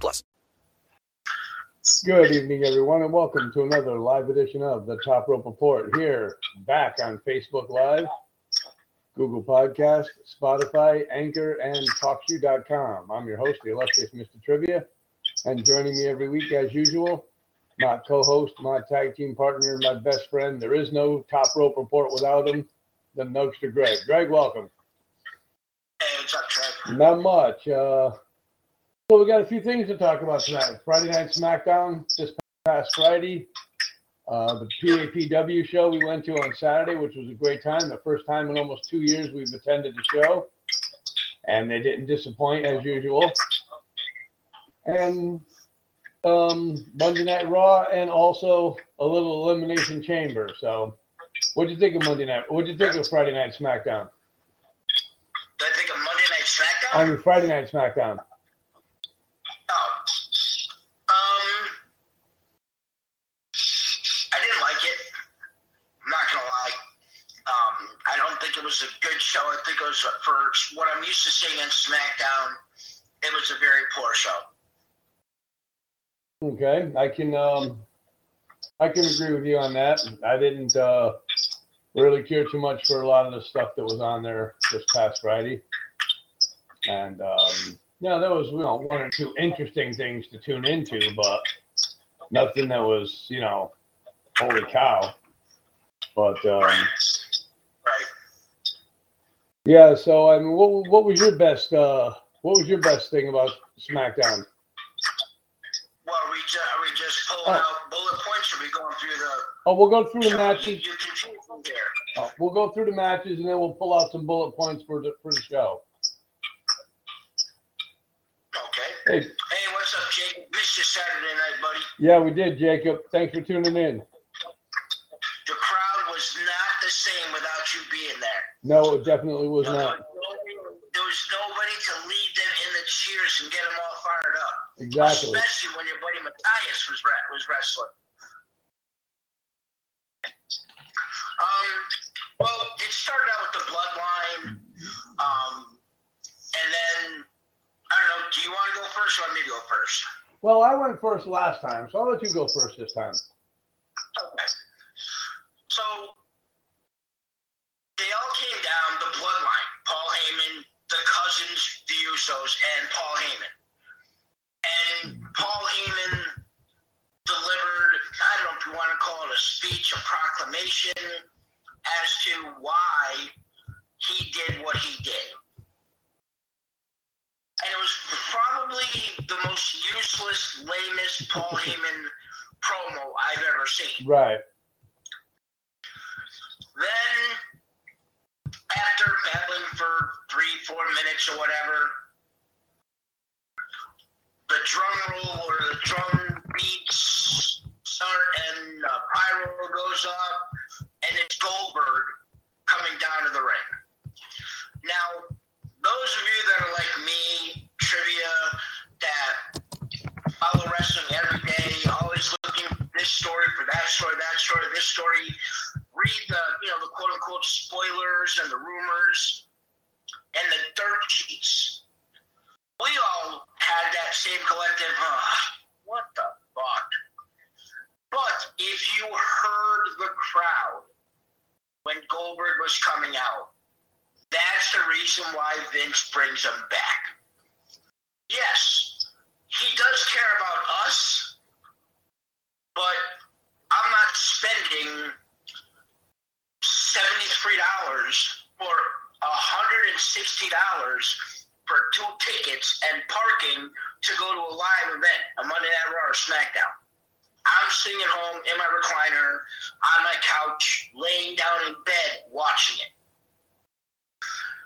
plus. Good evening, everyone, and welcome to another live edition of the Top Rope Report here, back on Facebook Live, Google Podcast, Spotify, Anchor, and TalkShoe.com. I'm your host, the illustrious Mr. Trivia, and joining me every week, as usual, my co-host, my tag team partner, my best friend. There is no Top Rope Report without him. The Nugster Greg. Greg, welcome. Hey, what's up, Trev? Not much. Uh, so we got a few things to talk about tonight. Friday Night SmackDown this past Friday. Uh, the PAPW show we went to on Saturday, which was a great time. The first time in almost two years we've attended the show, and they didn't disappoint as usual. And um, Monday Night Raw, and also a little Elimination Chamber. So, what'd you think of Monday Night? What'd you think of Friday Night SmackDown? Did I think of Monday Night SmackDown? I mean, Friday Night SmackDown. oh. Um, I didn't like it. I'm not gonna lie. Um, I don't think it was a good show. I think it was for what I'm used to seeing in SmackDown. It was a very poor show. Okay, I can um, I can agree with you on that. I didn't uh, really care too much for a lot of the stuff that was on there this past Friday, and um, yeah, there was you know one or two interesting things to tune into, but nothing that was you know holy cow. But um. Yeah, so I mean, what what was your best uh, what was your best thing about SmackDown? Well, are we just, are we just pulling Oh. out bullet points? Or are we going through the? Oh, we'll go through the matches. you me there. Oh, we'll go through the matches and then we'll pull out some bullet points for the for the show. Okay. Hey, Hey, what's up, Jake? Missed you Saturday night, buddy. yeah, we did, Jacob. Thanks for tuning in. The crowd was not the same without you being there. No, it definitely was There not. was nobody- there was nobody to lead them in the cheers and get them all fired up. Exactly. Especially when your buddy Matthias was was wrestling. Um, well, it started out with the bloodline, um, and then I don't know. Do you want to go first, or want me to go first? Well, I went first last time, so I'll let you go first this time. Okay. So they all came down the bloodline. Paul Heyman, the cousins, the Usos, and Paul Heyman. And Paul Heyman delivered, I don't know if you want to call it a speech, a proclamation as to why he did what he did. And it was probably the most useless, lamest Paul Heyman promo I've ever seen. Right. Then, after battling for three, four minutes or whatever, the drum roll or the drum beats start and uh, pyro goes up, and it's Goldberg coming down to the ring. Now, those of you that are like me, trivia, that follow wrestling every day, always looking for this story for that story, that story, this story, read the you know the quote unquote spoilers and the rumors and the dirt sheets. We all had that same collective, huh, what the fuck? But if you heard the crowd when Goldberg was coming out, that's the reason why Vince brings him back. Yes, he does care about us, but I'm not spending seventy-three dollars or hundred and sixty dollars for two tickets and parking to go to a live event, a Monday Night Raw or SmackDown. I'm sitting at home in my recliner, on my couch, laying down in bed, watching it.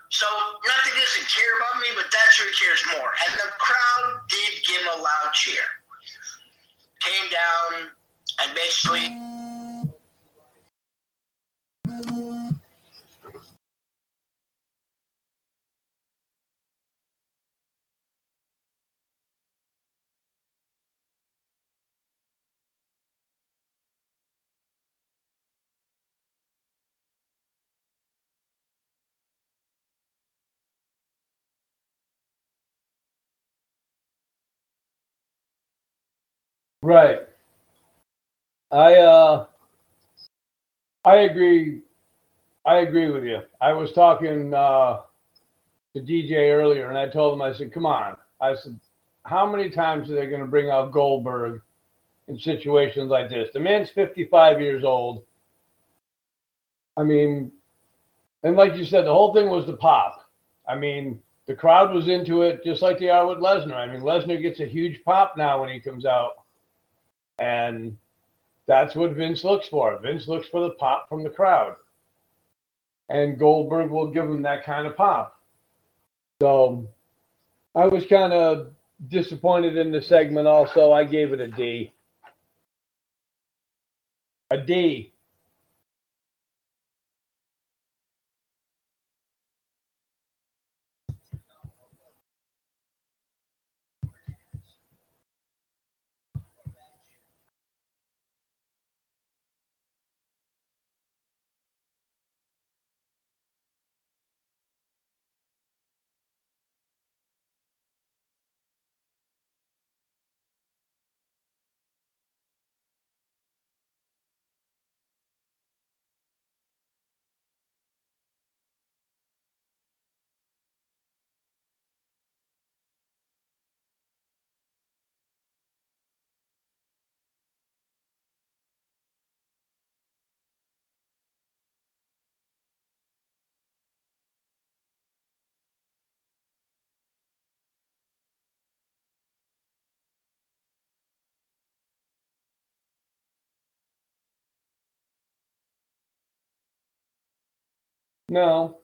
So nothing doesn't care about me, but that's who cares more. And the crowd did give him a loud cheer. Came down and basically Right. I uh I agree I agree with you. I was talking uh to DJ earlier and I told him I said, "Come on." I said, "How many times are they going to bring out Goldberg in situations like this? The man's 55 years old. I mean, and like you said, the whole thing was the pop. I mean, the crowd was into it just like they are with Lesnar. I mean, Lesnar gets a huge pop now when he comes out. And that's what Vince looks for. Vince looks for the pop from the crowd. And Goldberg will give him that kind of pop. So I was kind of disappointed in the segment also. I gave it a D. A D. No.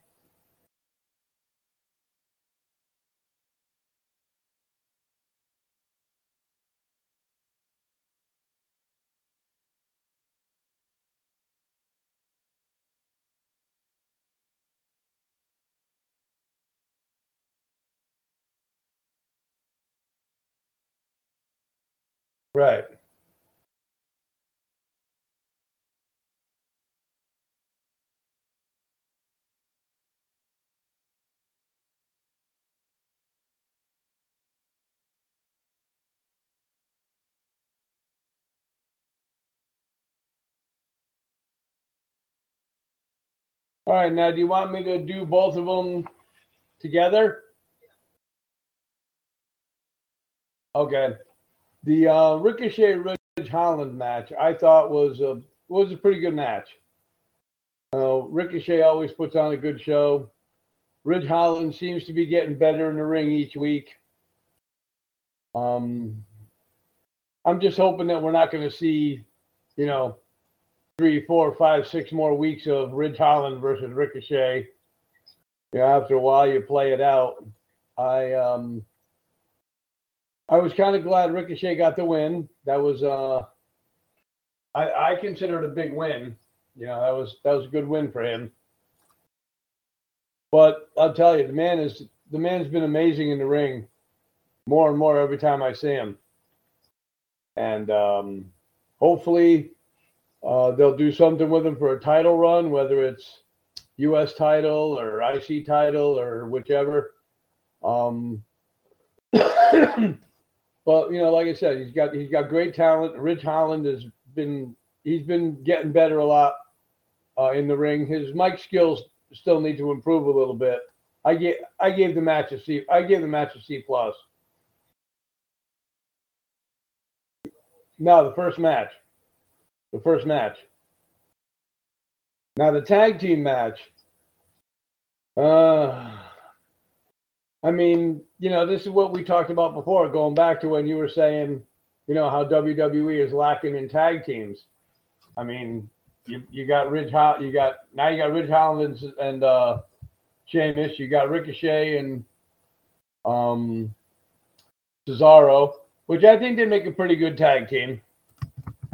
Right. All right, now do you want me to do both of them together? Okay. The uh, Ricochet Ridge Holland match I thought was a was a pretty good match. Uh, Ricochet always puts on a good show. Ridge Holland seems to be getting better in the ring each week. Um, I'm just hoping that we're not going to see, you know, three, four, five, six more weeks of Ridge Holland versus Ricochet. You know, after a while, you play it out. I um, I was kind of glad Ricochet got the win. That was uh, I I consider it a big win. You know, that was that was a good win for him. But I'll tell you, the man is the man's been amazing in the ring, more and more every time I see him. And um, hopefully, uh, they'll do something with him for a title run, whether it's U.S. title or IC title or whichever. Um, but you know, like I said, he's got he's got great talent. Ridge Holland has been he's been getting better a lot uh, in the ring. His mic skills still need to improve a little bit. I gave I gave the match a C. I gave the match a C plus. No, the first match. The first match. Now the tag team match. Uh I mean, you know, this is what we talked about before, going back to when you were saying, you know, how WWE is lacking in tag teams. I mean, you, you got Ridge Holland, you got now you got Ridge Holland and, and uh, Sheamus. You got Ricochet and um, Cesaro, which I think they make a pretty good tag team.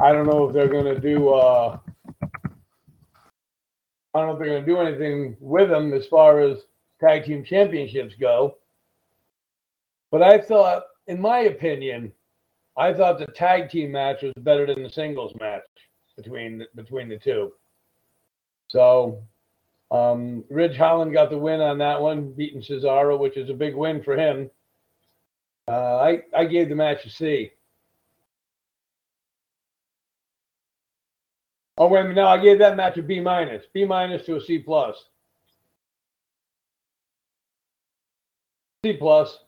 I don't know if they're going to do. Uh, I don't know if they're going to do anything with them as far as tag team championships go. But I thought, in my opinion, I thought the tag team match was better than the singles match between between the two. So, um, Ridge Holland got the win on that one, beating Cesaro, which is a big win for him. Uh, I I gave the match a C. Oh wait no, I gave that match a B minus, B minus to a C plus. C plus.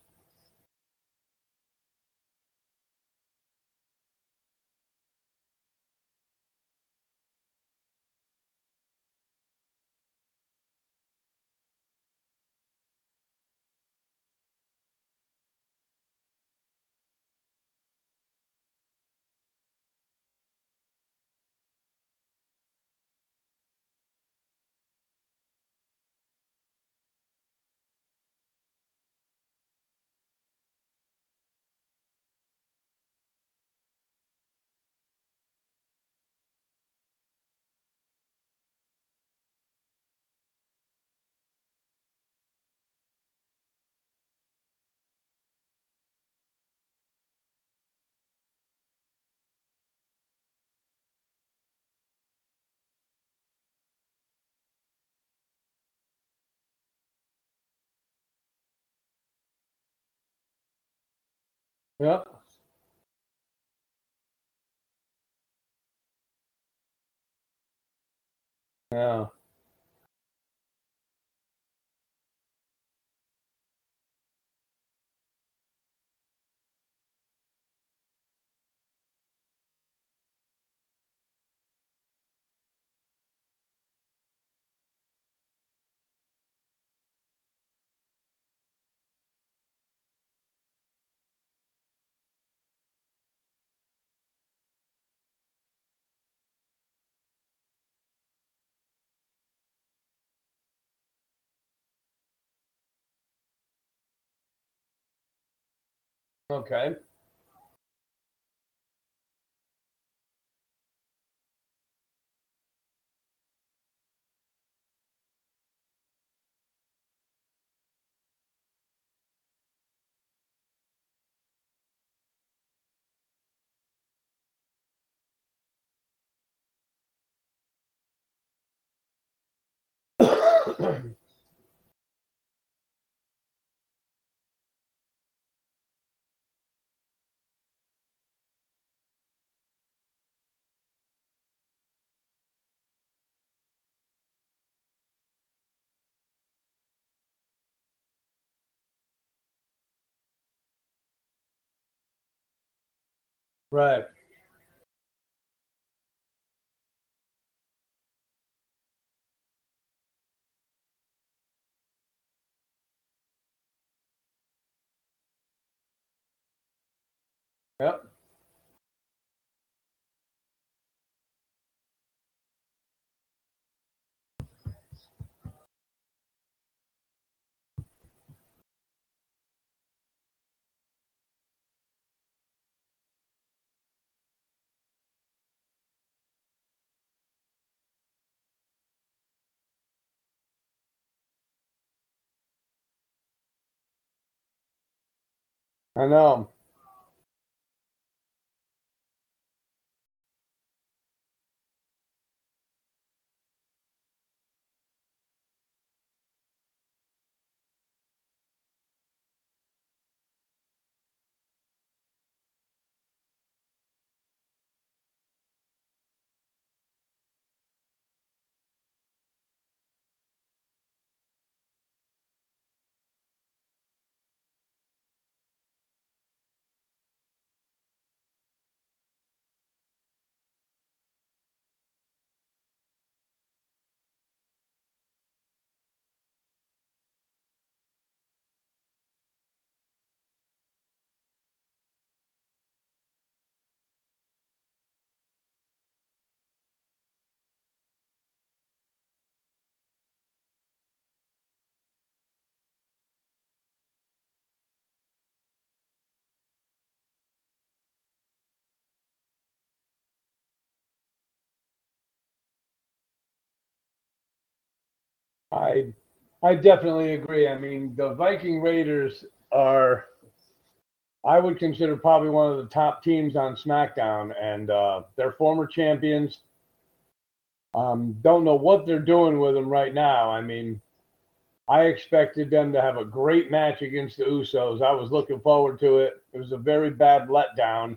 Yep. Yeah. Okay. Right. Yep. I know. I I definitely agree. I mean, the Viking Raiders are I would consider probably one of the top teams on SmackDown, and uh, they're former champions. Um, don't know what they're doing with them right now. I mean, I expected them to have a great match against the Usos. I was looking forward to it. It was a very bad letdown.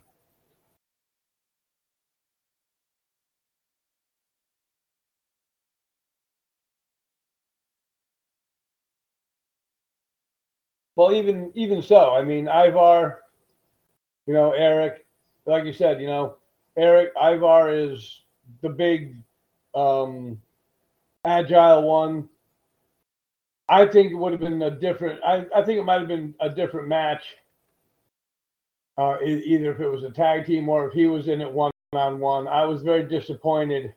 Well, even even so, I mean, Ivar, you know, Erik, like you said, you know, Erik Ivar is the big um, agile one. I think it would have been a different. I, I think it might have been a different match. Uh, either if it was a tag team or if he was in it one on one. I was very disappointed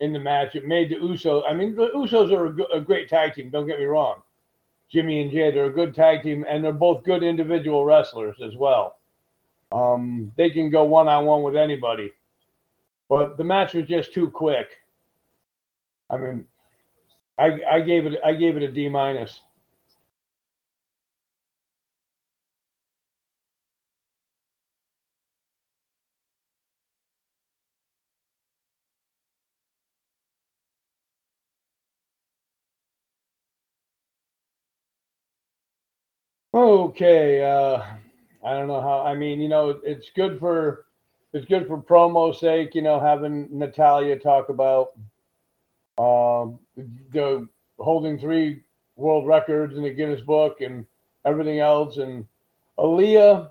in the match. It made the Usos. I mean, the Usos are a, a great tag team. Don't get me wrong. Jimmy and Jay, they're a good tag team, and they're both good individual wrestlers as well. Um, they can go one on one with anybody, but the match was just too quick. I mean, I I gave it I gave it a D minus. Okay, uh, I don't know how. I mean, you know, it's good for it's good for promo sake. You know, having Natalya talk about um, the holding three world records in the Guinness Book and everything else, and Aliyah.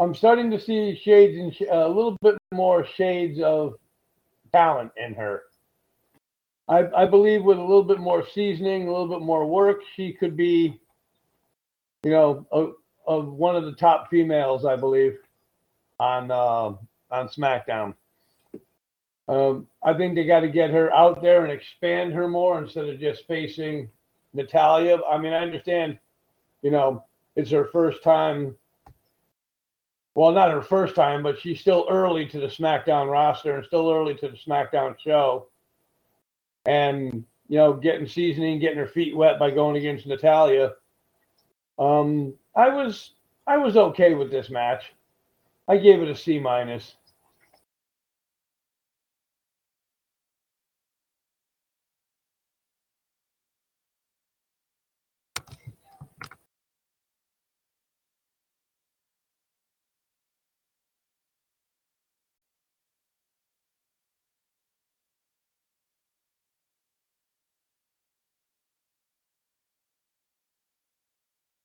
I'm starting to see shades and sh- a little bit more shades of talent in her. I, I believe with a little bit more seasoning, a little bit more work, she could be you know, of, one of the top females, I believe, on uh, on SmackDown. Um, I think they got to get her out there and expand her more instead of just facing Natalya. I mean, I understand, you know, it's her first time. Well, not her first time, but she's still early to the SmackDown roster and still early to the SmackDown show. And, you know, getting seasoning, getting her feet wet by going against Natalya. Um, I was I was okay with this match. I gave it a C minus.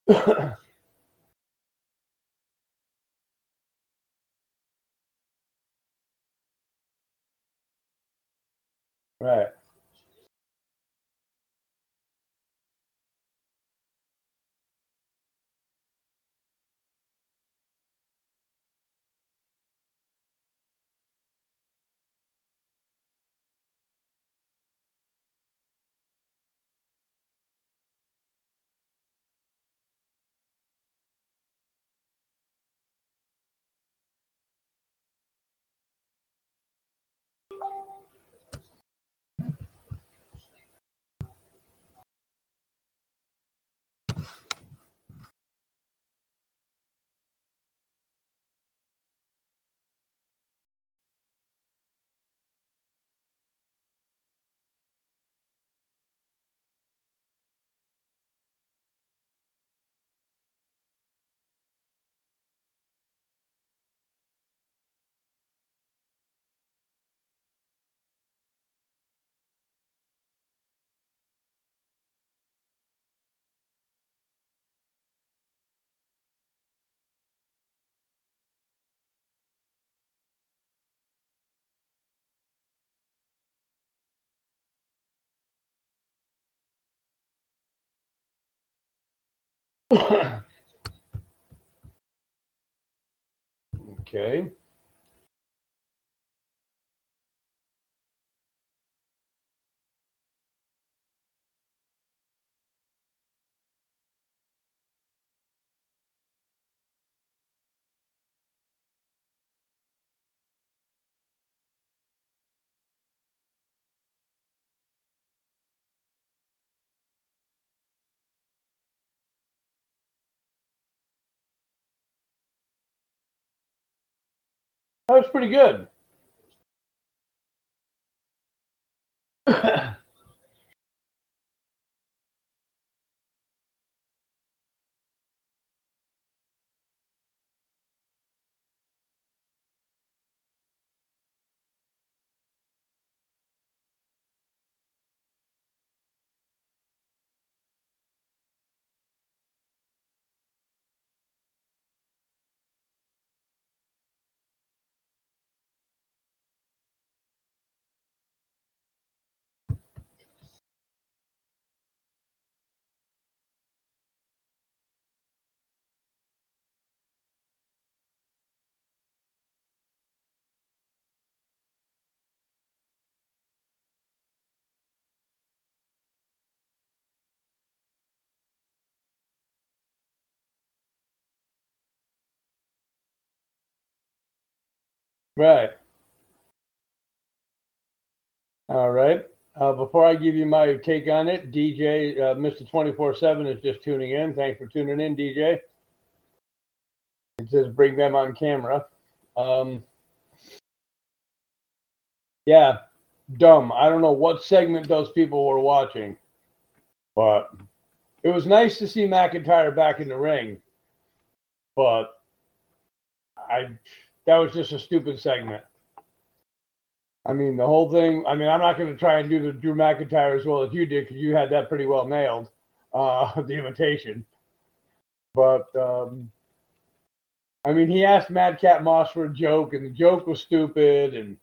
right. okay. That was pretty good. Right. All right. Uh, before I give you my take on it, DJ, uh, Mr. 24 7 is just tuning in. Thanks for tuning in, DJ. It says bring them on camera. Um, yeah, dumb. I don't know what segment those people were watching, but it was nice to see McIntyre back in the ring. But I that was just a stupid segment. I mean, the whole thing. I mean, I'm not going to try and do the Drew McIntyre as well as you did because you had that pretty well nailed, uh, the invitation. But um, I mean, he asked Madcap Moss for a joke, and the joke was stupid. And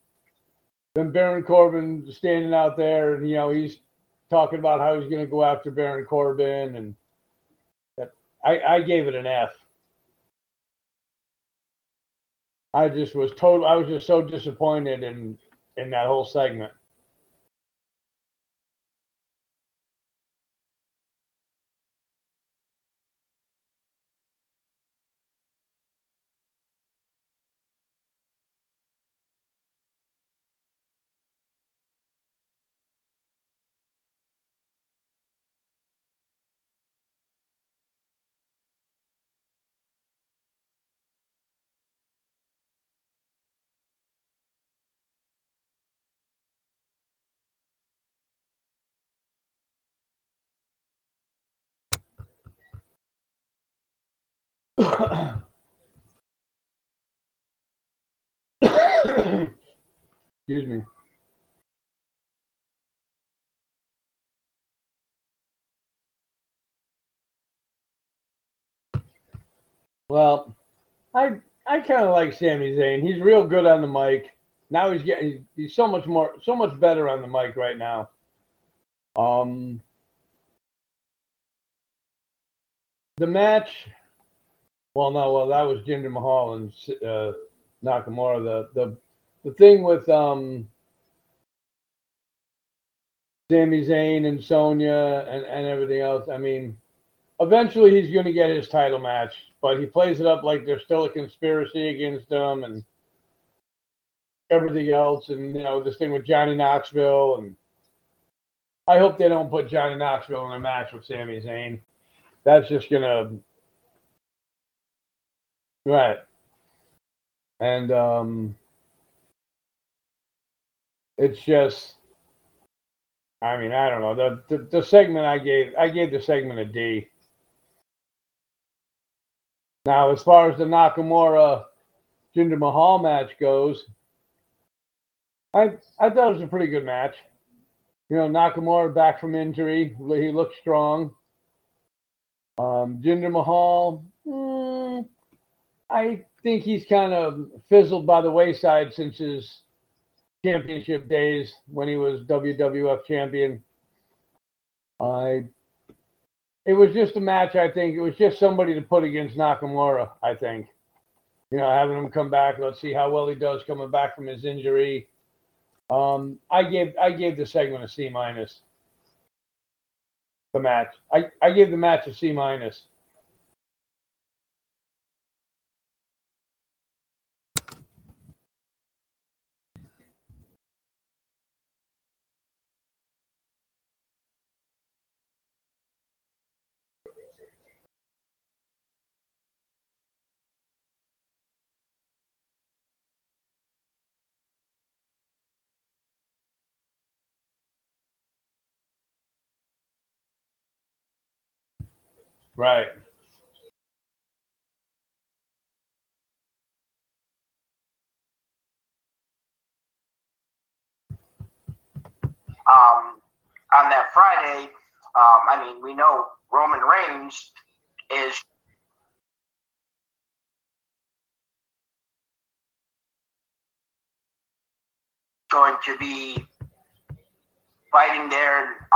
then Baron Corbin standing out there, and you know, he's talking about how he's going to go after Baron Corbin, and that, I, I gave it an F. I just was total. I was just so disappointed in in that whole segment. Excuse me. Well, I I kind of like Sami Zayn. He's real good on the mic. Now he's getting he's, he's so much more so much better on the mic right now. Um the match well no well that was Jinder Mahal and uh, Nakamura the the the thing with um Sami Zayn and Sonya and, and everything else, I mean, eventually he's going to get his title match, but he plays it up like there's still a conspiracy against him and everything else. And, you know, this thing with Johnny Knoxville. And I hope they don't put Johnny Knoxville in a match with Sami Zayn. That's just going to. Right. And um, it's just I mean, I don't know. The, the the segment I gave I gave the segment a D. Now, as far as the Nakamura Jinder Mahal match goes, I I thought it was a pretty good match. You know, Nakamura back from injury, he looked strong. Um, Jinder Mahal, I think he's kind of fizzled by the wayside since his championship days when he was WWF champion. I it was just a match, I think. It was just somebody to put against Nakamura, I think. You know, having him come back, let's see how well he does coming back from his injury. Um, I gave I gave the segment a C minus. The match. I, I gave the match a C minus. Right. Um, on that Friday, um, I mean, we know Roman Reigns is going to be fighting there.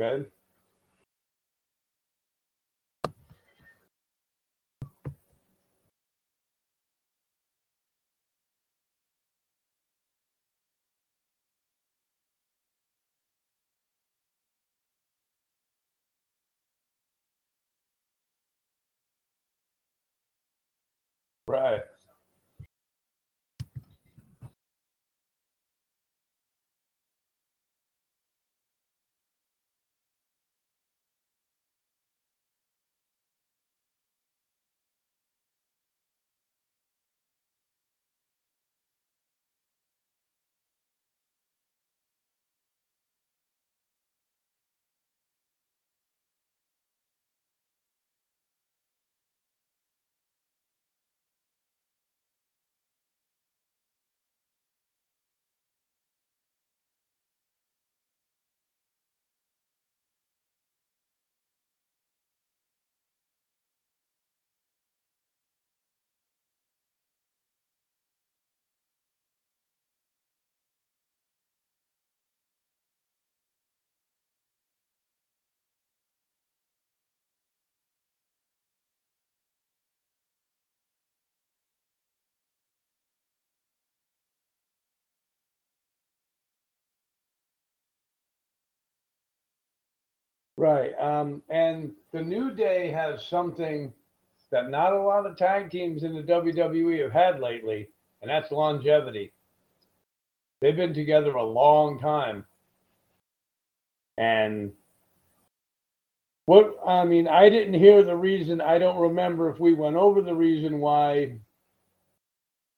Okay. Right. Right. Um, and the New Day has something that not a lot of tag teams in the WWE have had lately, and that's longevity. They've been together a long time. And what I mean, I didn't hear the reason. I don't remember if we went over the reason why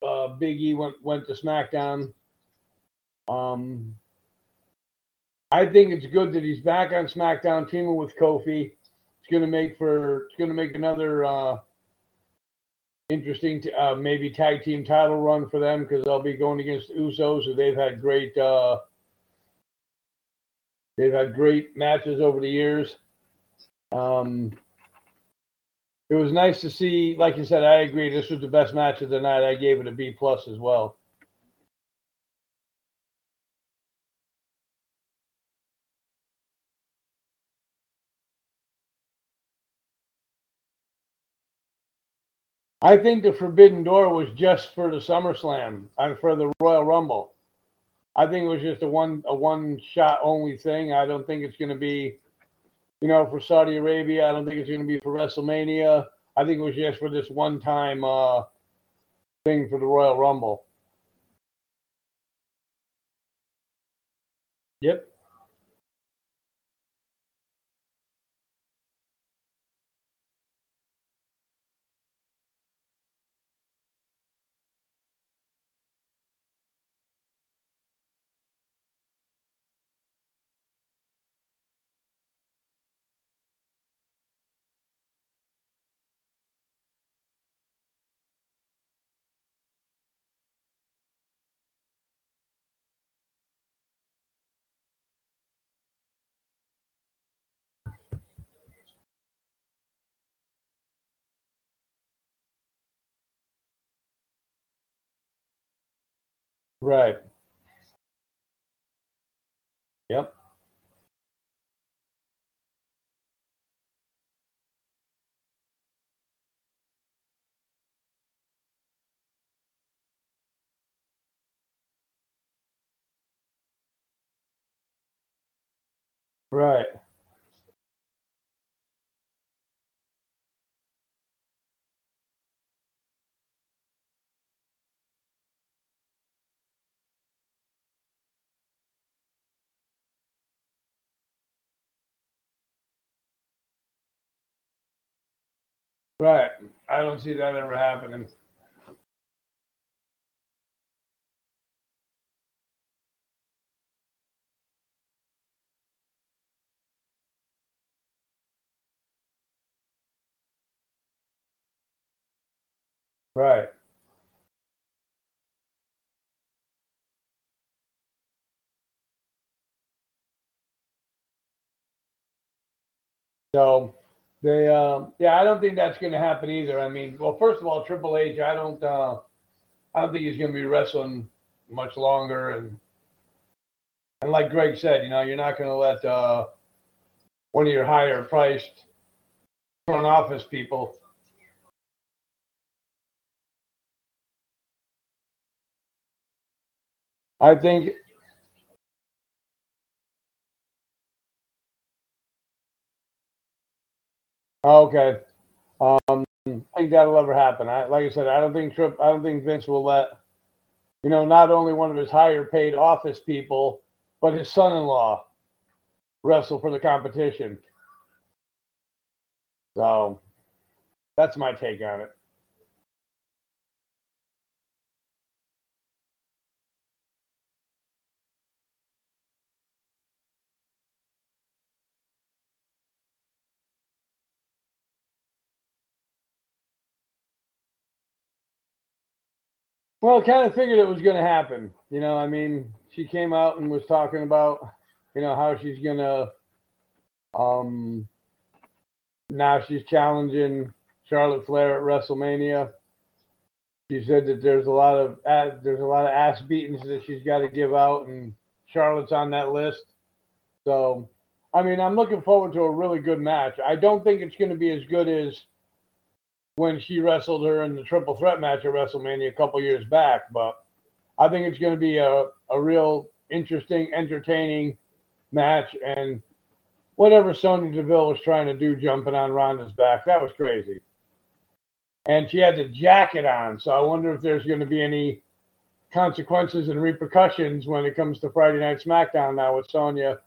uh, Big E went went to SmackDown. Um, I think it's good that he's back on SmackDown teaming with Kofi. It's to make for it's to make another uh, interesting t- uh, maybe tag team title run for them because they'll be going against Usos, who they've had great uh, they've had great matches over the years. Um, it was nice to see, like you said, I agree. This was the best match of the night. I gave it a B plus as well. I think the Forbidden Door was just for the SummerSlam and for the Royal Rumble. I think it was just a one a one shot only thing. I don't think it's going to be, you know, for Saudi Arabia. I don't think it's going to be for WrestleMania. I think it was just for this one time uh, thing for the Royal Rumble. Yep. Right. Yep. Right. Right. I don't see that ever happening. Right. So they, um, yeah, I don't think that's going to happen either. I mean, well, first of all, Triple H, I don't, uh, I don't think he's going to be wrestling much longer. And and like Greg said, you know, you're not going to let uh, one of your higher priced front office people. I think Okay. Um, I think that'll ever happen. I, like I said, I don't think Trip, I don't think Vince will let, you know, not only one of his higher paid office people, but his son-in-law wrestle for the competition. So that's my take on it. Well, kind of figured it was going to happen. You know, I mean, she came out and was talking about, you know, how she's going to, um, now she's challenging Charlotte Flair at WrestleMania. She said that there's a lot of ass, there's a lot of ass beatings that she's got to give out, and Charlotte's on that list. So, I mean, I'm looking forward to a really good match. I don't think it's going to be as good as when she wrestled her in the triple threat match at WrestleMania a couple years back, but I think it's going to be a, a real interesting, entertaining match. And whatever Sonya Deville was trying to do jumping on Ronda's back, that was crazy. And she had the jacket on, so I wonder if there's going to be any consequences and repercussions when it comes to Friday Night SmackDown now with Sonya.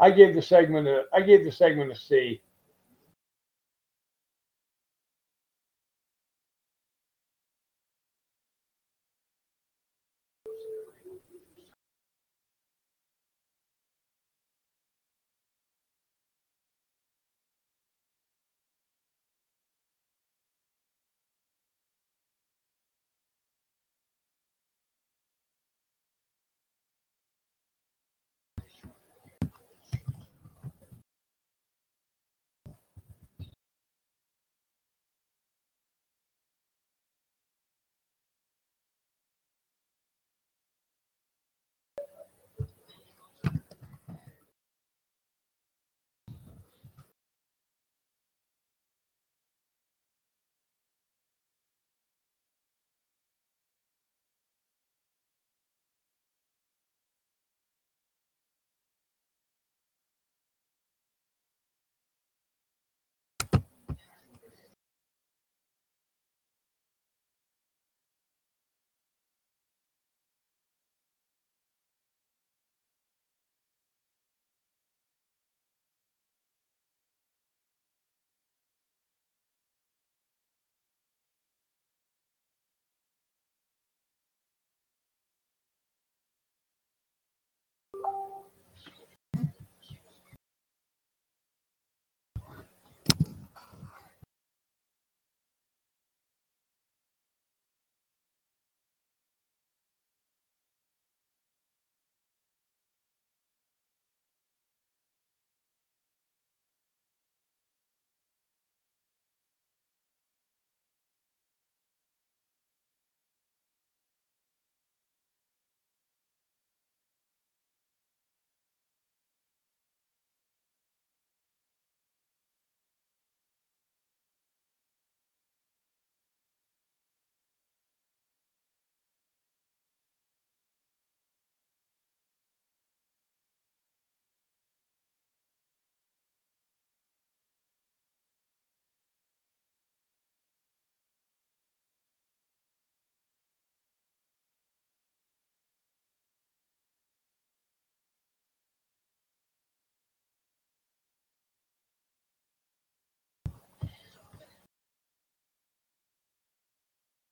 I gave the segment a I gave the segment a C.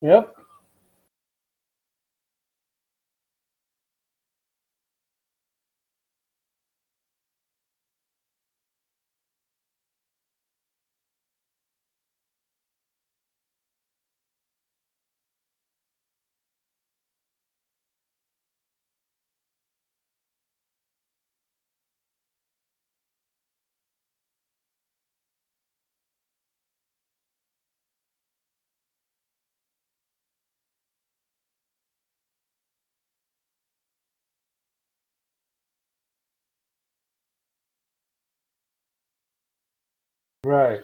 Yep. Right.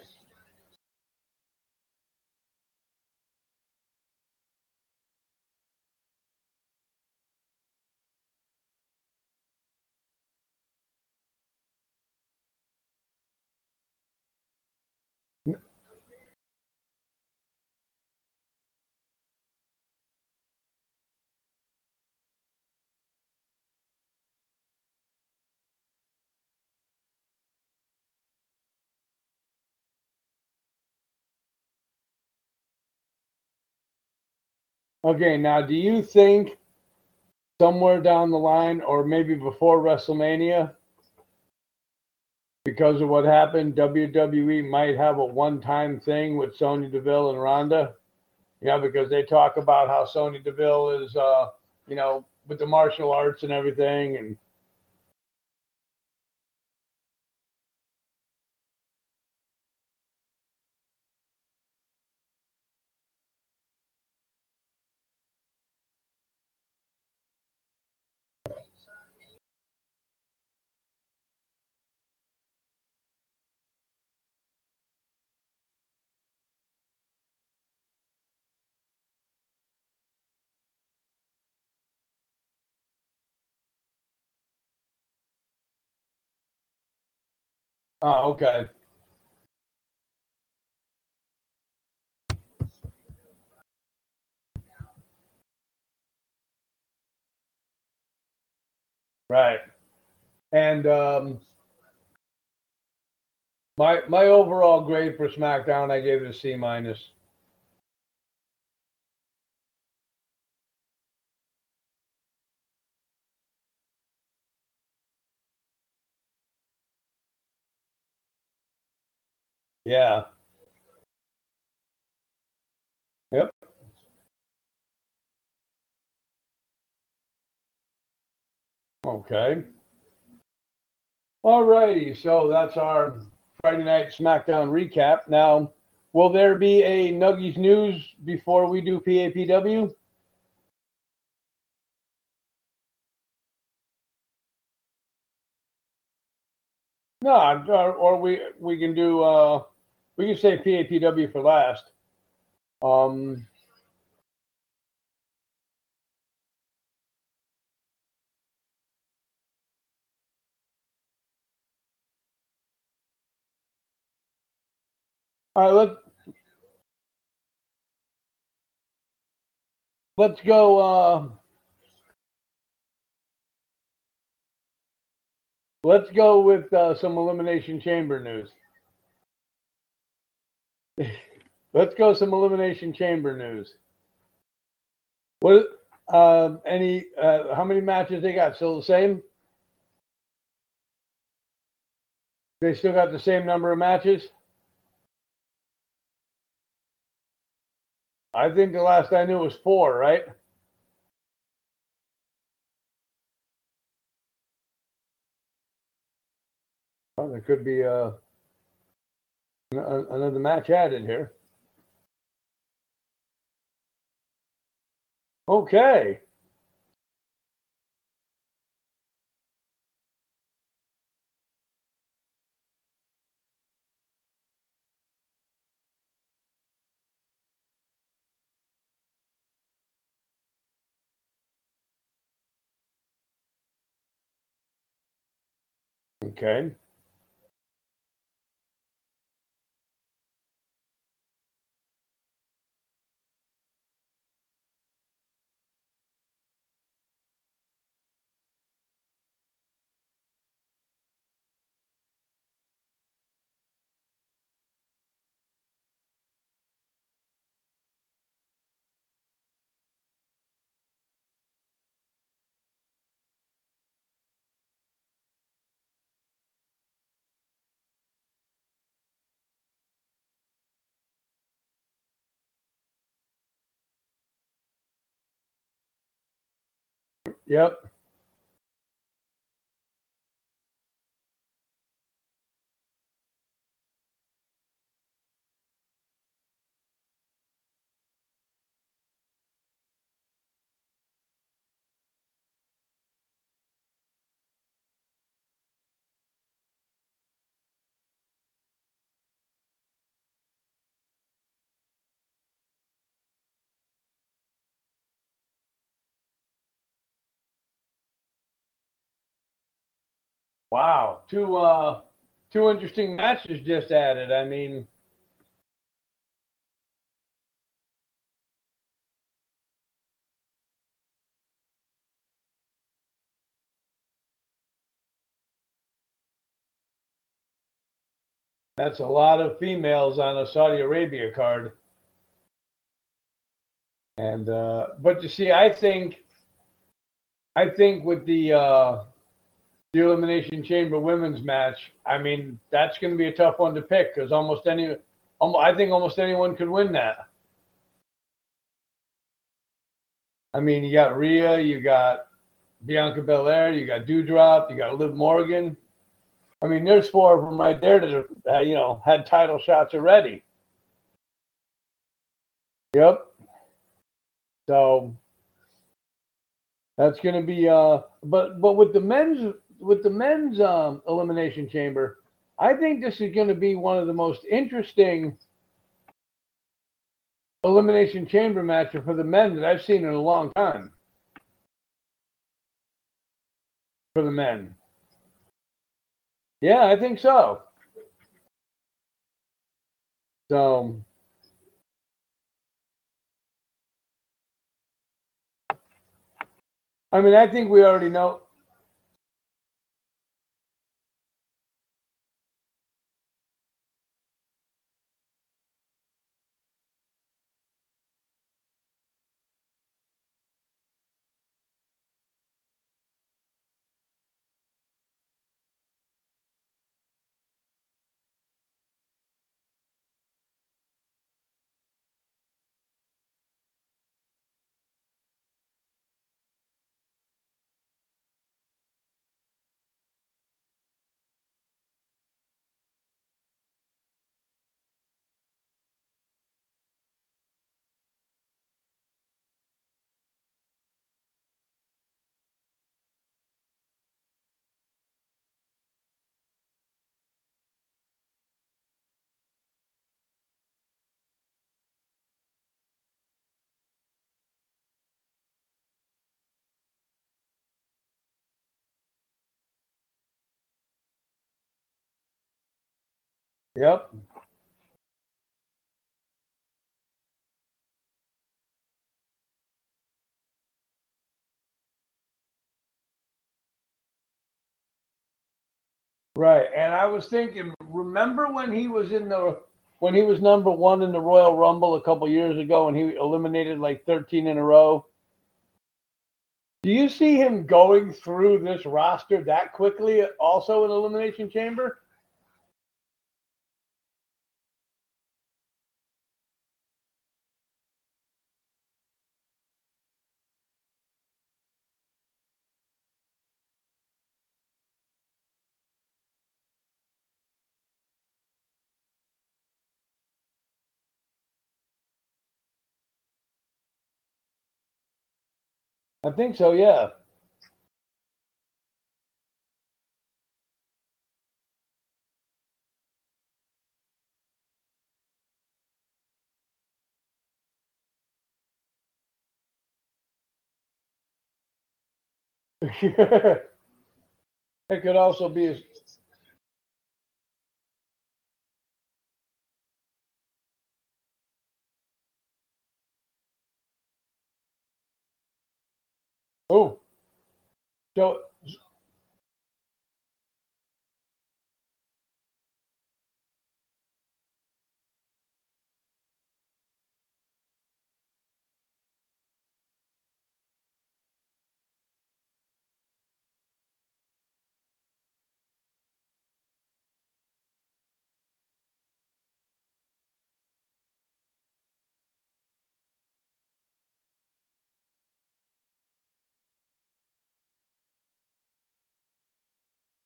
Okay, now do you think somewhere down the line, or maybe before WrestleMania, because of what happened, WWE might have a one-time thing with Sonya Deville and Ronda? Yeah, because they talk about how Sonya Deville is, uh, you know, with the martial arts and everything, and oh, okay. Right. And um, my my overall grade for SmackDown, I gave it a C minus. Yeah. Yep. Okay. All righty. So that's our Friday night SmackDown recap. Now, will there be a Nuggies news before we do PAPW? No, or, or we we can do uh we can say PAPW for last. Um all right, let let's go uh let's go with uh, some elimination chamber news. Let's go some elimination chamber news. What um any uh how many matches they got? Still the same? They still got the same number of matches? I think the last I knew was four, right? Well, there could be uh, an- another match added here. Okay. Okay. Yep. Wow. Two uh two interesting matches just added. I mean That's a lot of females on a Saudi Arabia card. And uh but you see I think I think with the uh the elimination chamber women's match, I mean that's going to be a tough one to pick because almost any, almo- I think almost anyone could win that. I mean, you got Rhea, you got Bianca Belair, you got Doudrop, you got Liv Morgan. I mean, there's four of them right there that uh, you know, had title shots already. Yep. So that's going to be, uh, but but with the men's with the men's um, elimination chamber, I think this is going to be one of the most interesting elimination chamber matches for the men that I've seen in a long time. For the men. Yeah, I think so. So, I mean, I think we already know. Yep. Right. And I was thinking, remember when he was in the when he was number one in the Royal Rumble a couple years ago and he eliminated like 13 in a row? Do you see him going through this roster that quickly also in Elimination Chamber? I think so, yeah. it could also be oh. So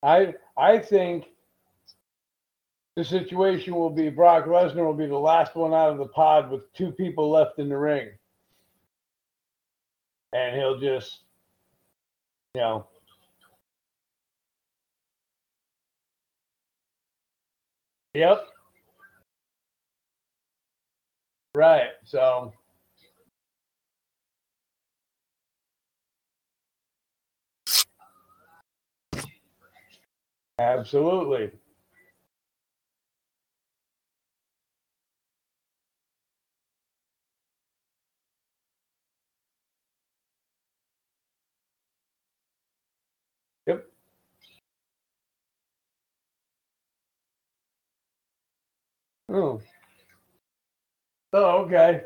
I I think the situation will be Brock Lesnar will be the last one out of the pod with two people left in the ring. And he'll just you know Yep. Right. So absolutely. Yep. Oh. Oh, okay.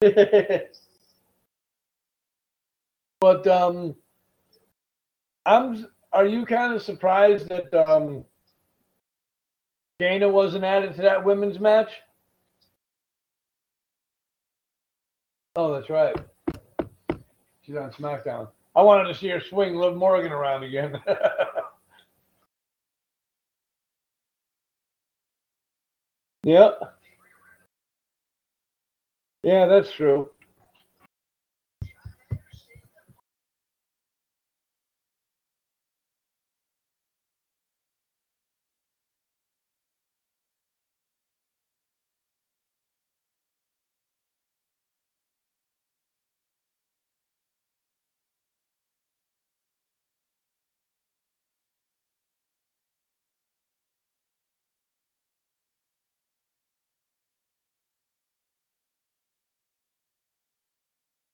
but um I'm are you kind of surprised that um Dana wasn't added to that women's match? Oh, that's right. She's on SmackDown. I wanted to see her swing Liv Morgan around again. yep. Yeah, that's true.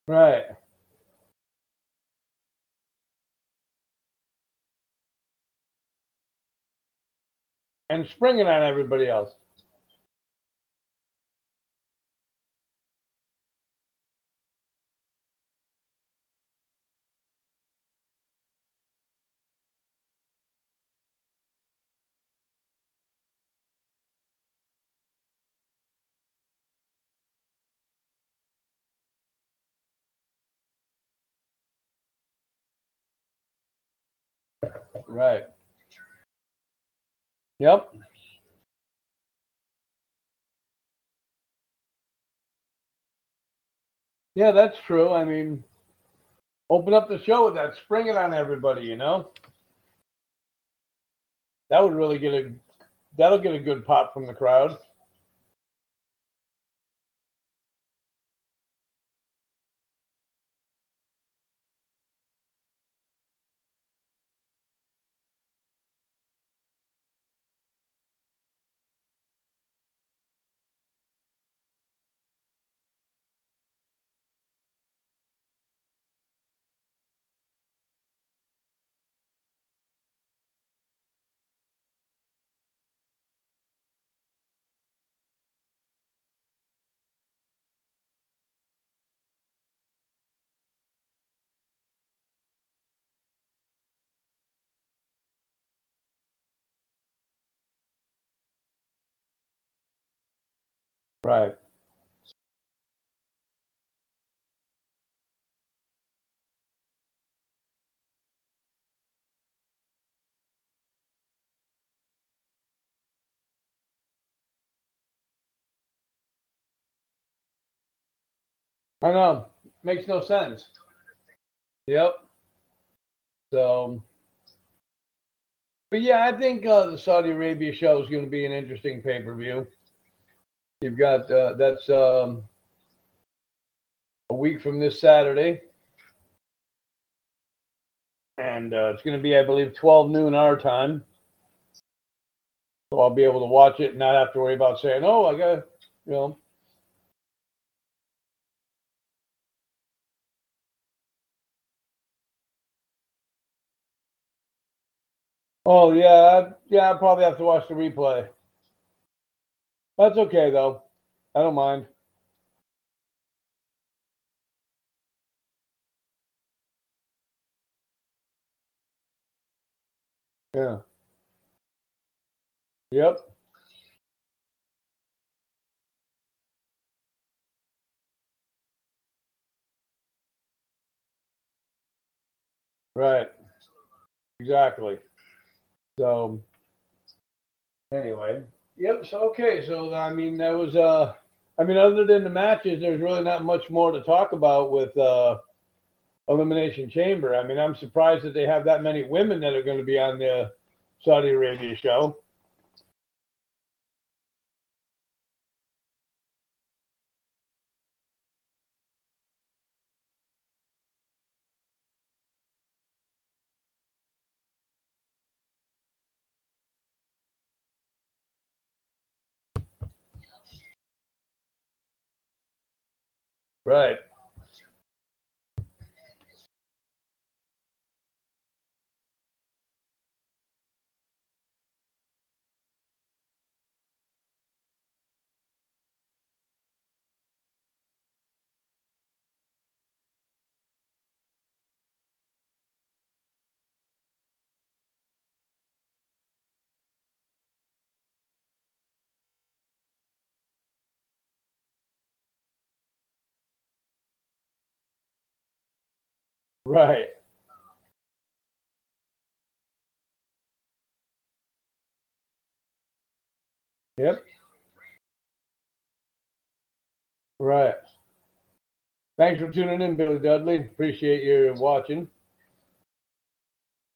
Right. And springing on everybody else. Right. Yep. Yeah, that's true. I mean, open up the show with that, spring it on everybody, you know? That would really get a that'll get a good pop from the crowd. Right. I know. Makes no sense. Yep. So, but yeah, I think uh, the Saudi Arabia show is going to be an interesting pay per view. You've got uh, that's um, a week from this Saturday, and uh, it's going to be, I believe, twelve noon our time. So I'll be able to watch it and not have to worry about saying, "Oh, I got," you know. Oh yeah, yeah. I'll probably have to watch the replay. That's okay though. I don't mind. Yeah. Yep. Right. Exactly. So anyway, yep. So okay. So I mean, that was uh, I mean, other than the matches, there's really not much more to talk about with uh, Elimination Chamber. I mean, I'm surprised that they have that many women that are going to be on the Saudi Arabia show. Right. Right. Yep. Right. Thanks for tuning in, Billy Dudley. Appreciate you watching.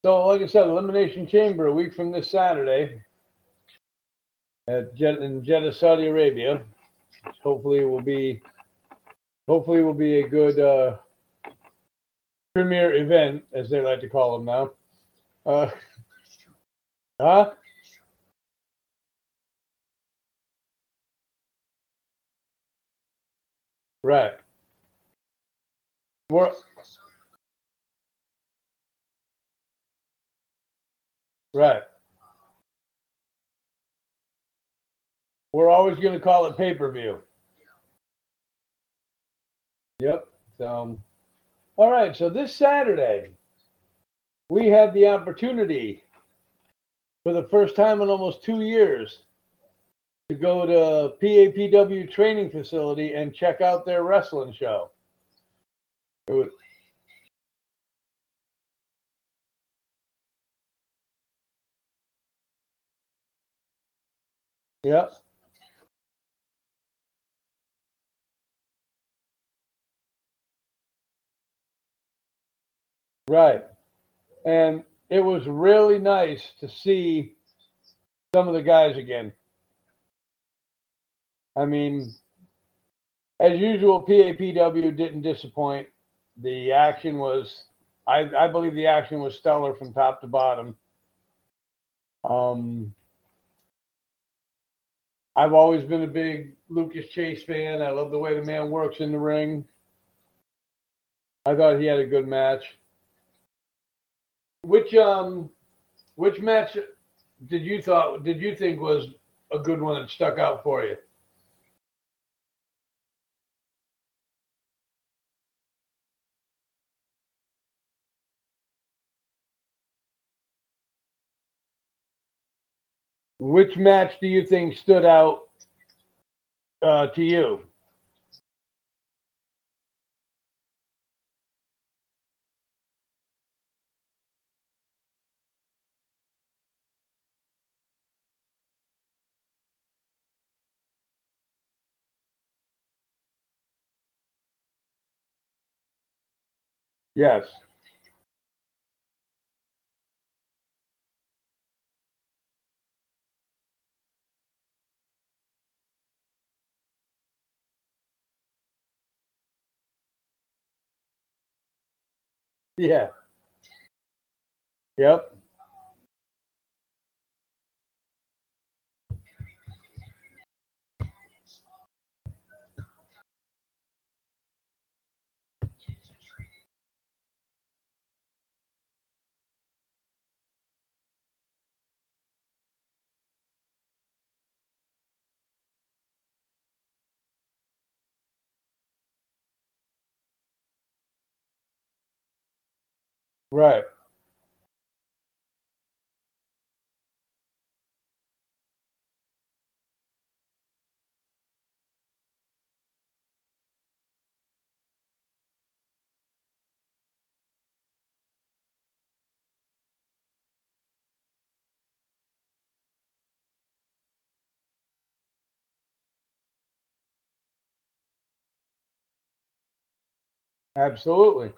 So, like I said, Elimination Chamber a week from this Saturday at in Jeddah, Saudi Arabia. Hopefully, it will be hopefully it will be a good uh, premier event, as they like to call them now. Uh, huh? Right. Right. We're always going to call it pay per view. Yep. So, all right. So this Saturday, we had the opportunity for the first time in almost two years to go to PAPW training facility and check out their wrestling show. Was, yep. Right. And it was really nice to see some of the guys again. I mean, as usual, PAPW didn't disappoint. The action was, I, I believe the action was stellar from top to bottom. Um, I've always been a big Lucas Chase fan. I love the way the man works in the ring. I thought he had a good match. Which um, which match did you thought did you think was a good one that stuck out for you? Which match do you think stood out uh, to you? Yes. Yeah. Yep. Right Absolutely.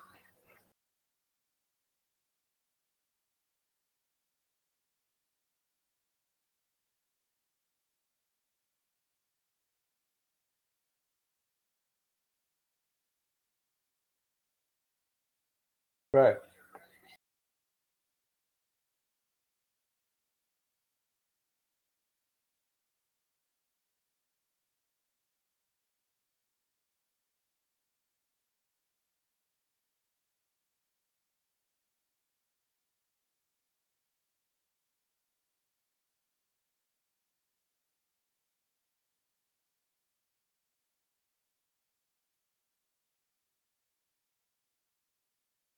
Right.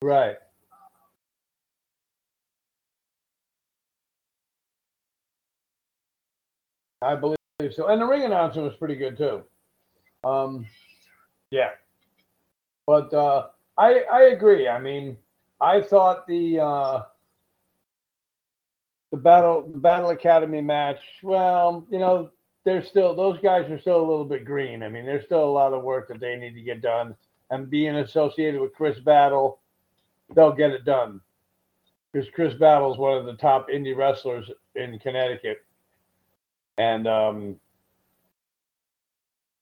Right. I believe so. And the ring announcer was pretty good too. Um, yeah. But uh, I I agree. I mean, I thought the uh, the battle the Battle Academy match. Well, you know, they're still those guys are still a little bit green. I mean, there's still a lot of work that they need to get done. And being associated with Chris Battle, they'll get it done. Because Chris Battle is one of the top indie wrestlers in Connecticut. And um,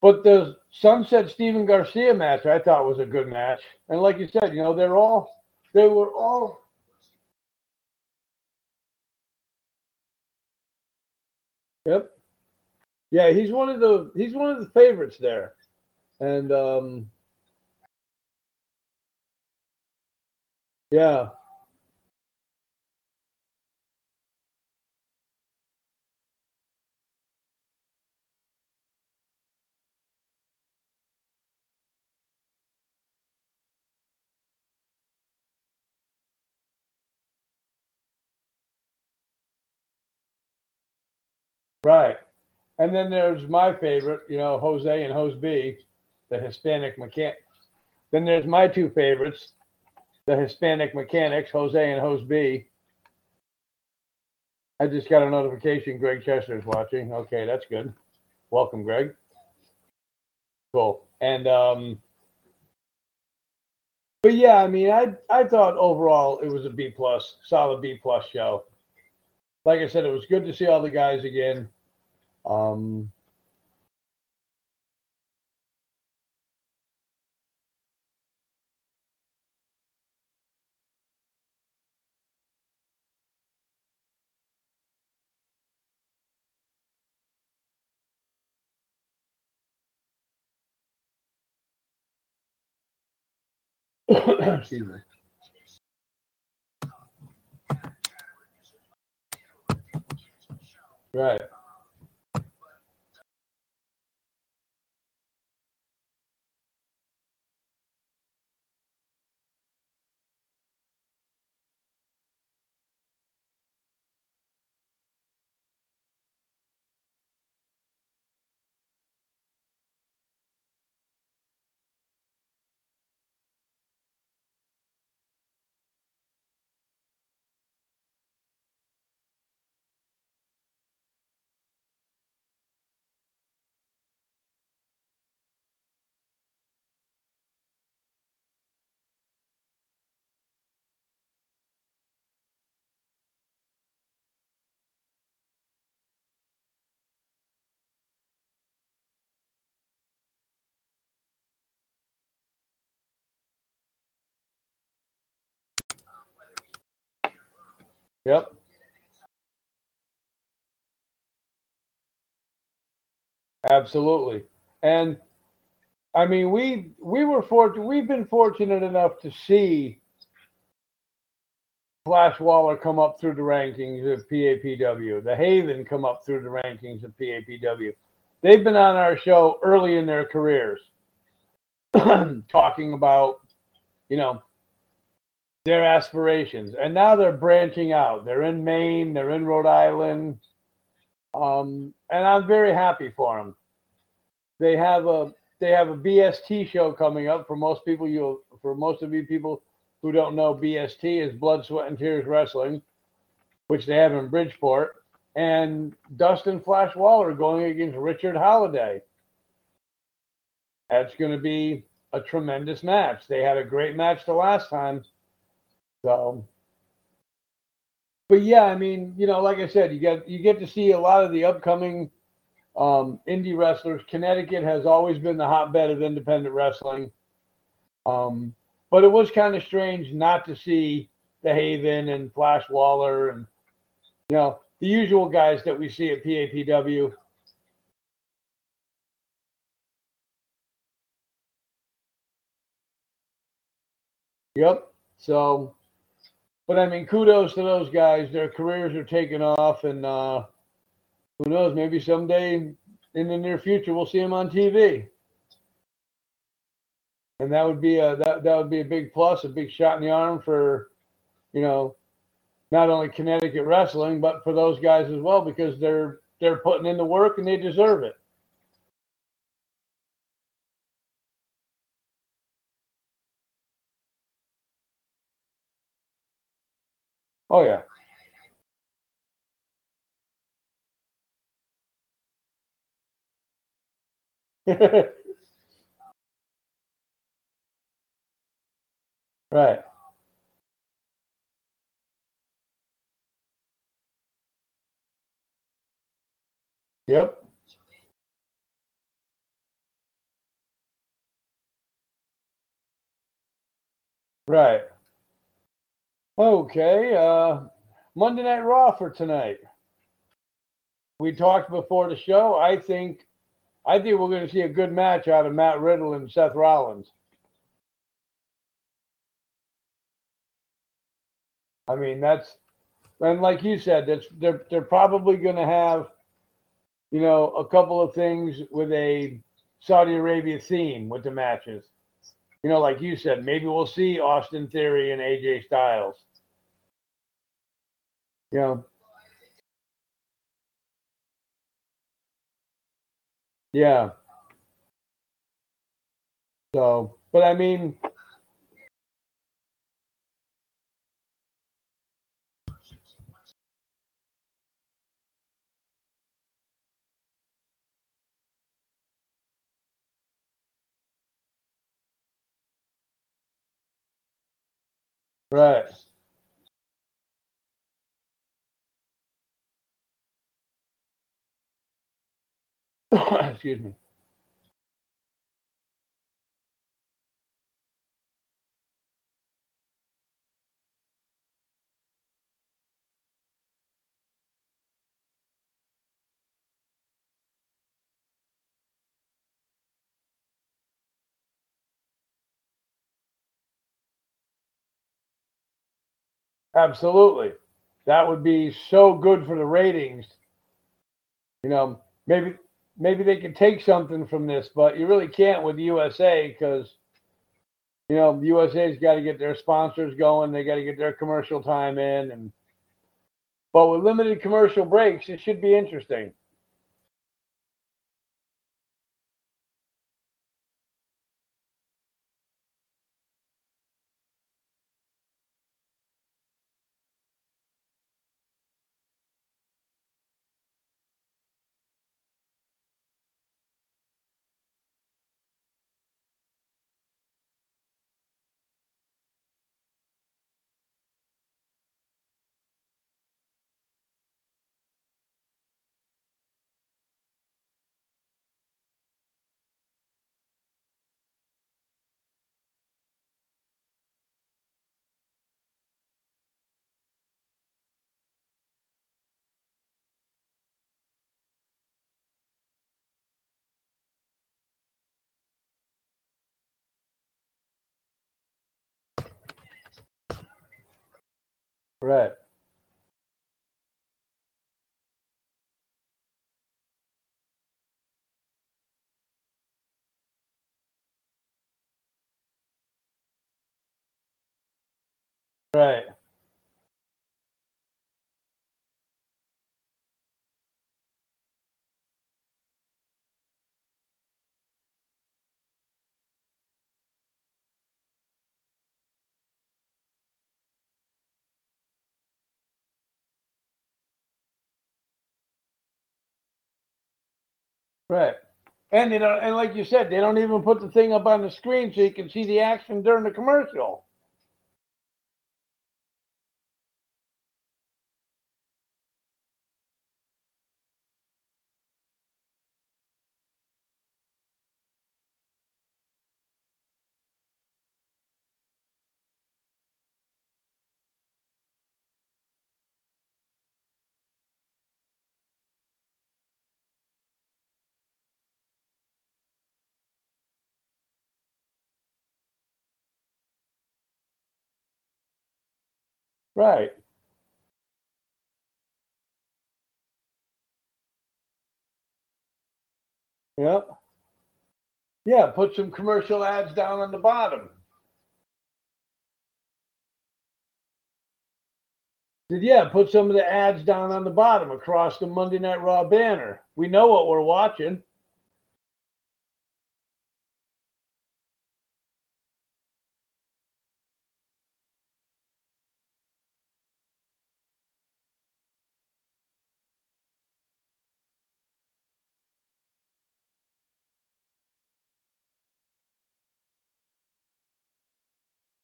but the Sunset Steven Garcia match I thought was a good match. And like you said, you know, they're all they were all Yep. Yeah, he's one of the he's one of the favorites there. And um yeah. Right. And then there's my favorite, you know, Jose and Jose B, the Hispanic mechanic. Then there's my two favorites, the Hispanic mechanics, Jose and Jose B. I just got a notification Greg Chester's watching. Okay, that's good. Welcome, Greg. Cool. And um but yeah, I mean I I thought overall it was a B plus, solid B plus show. Like I said, it was good to see all the guys again. Um excuse me. Right. Yep. Absolutely. And I mean, we we were fortunate. We've been fortunate enough to see Flash Waller come up through the rankings of PAPW, the Haven come up through the rankings of PAPW. They've been on our show early in their careers, talking about, you know, their aspirations, and now they're branching out. They're in Maine, they're in Rhode Island, um, and I'm very happy for them. They have a they have a BST show coming up for most people. You for most of you people who don't know, BST is Blood, Sweat, and Tears Wrestling, which they have in Bridgeport, and Dustin Flash Waller going against Richard Holliday. That's going to be a tremendous match. They had a great match the last time. So, but yeah, I mean, you know, like I said, you get you get to see a lot of the upcoming um, indie wrestlers. Connecticut has always been the hotbed of independent wrestling. Um, but it was kind of strange not to see the Haven and Flash Waller and you know the usual guys that we see at PAPW. Yep. So, but I mean, kudos to those guys. Their careers are taking off, and uh, who knows? Maybe someday in the near future we'll see them on TV, and that would be a that that would be a big plus, a big shot in the arm for, you know, not only Connecticut wrestling but for those guys as well because they're they're putting in the work and they deserve it. Oh yeah. right. Yep. Right. Okay. Uh, Monday Night Raw for tonight. We talked before the show. I think, I think we're going to see a good match out of Matt Riddle and Seth Rollins. I mean, that's, and like you said, that's they're they're probably going to have, you know, a couple of things with a Saudi Arabia theme with the matches. You know, like you said, maybe we'll see Austin Theory and AJ Styles. Know, yeah. So, but I mean, right. Excuse me. Absolutely. That would be so good for the ratings. You know, maybe maybe they could take something from this, but you really can't with the USA because you know the USA's got to get their sponsors going. They got to get their commercial time in, and but with limited commercial breaks, it should be interesting. Right. Right. Right. And they don't, and like you said, they don't even put the thing up on the screen so you can see the action during the commercial. Right. Yep. Yeah, put some commercial ads down on the bottom. Did yeah, put some of the ads down on the bottom across the Monday Night Raw banner. We know what we're watching.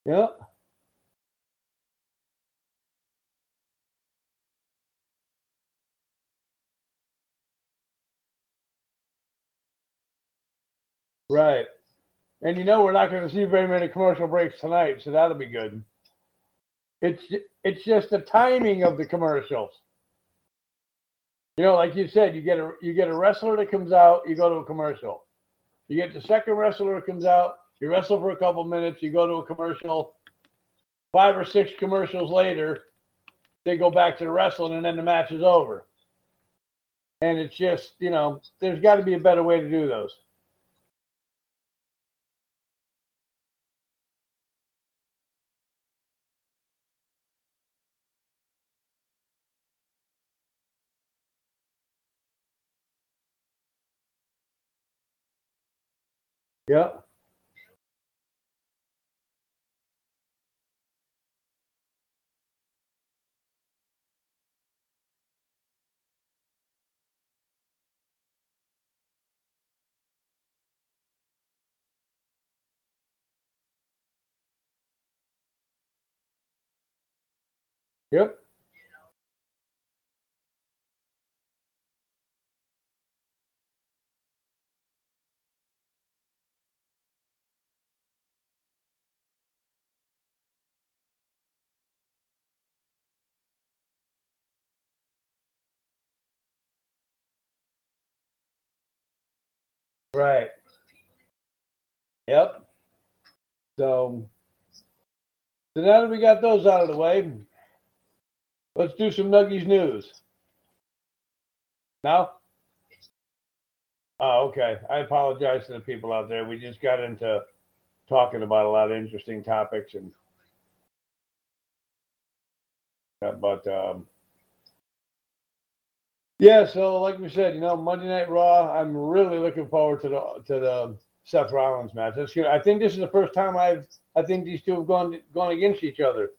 Yep. Right. And you know we're not going to see very many commercial breaks tonight, so that'll be good. It's it's just the timing of the commercials. You know, like you said, you get a you get a wrestler that comes out, you go to a commercial. You get the second wrestler that comes out, you wrestle for a couple minutes, you go to a commercial. Five or six commercials later, they go back to the wrestling, and then the match is over. And it's just, you know, there's got to be a better way to do those. Yep. Yep. Right. Yep. So, so now that we got those out of the way, let's do some Nuggies news. Now? Oh, okay. I apologize to the people out there. We just got into talking about a lot of interesting topics and but um yeah, so like we said, you know, Monday Night Raw. I'm really looking forward to the to the Seth Rollins match. I think this is the first time I've I think these two have gone gone against each other.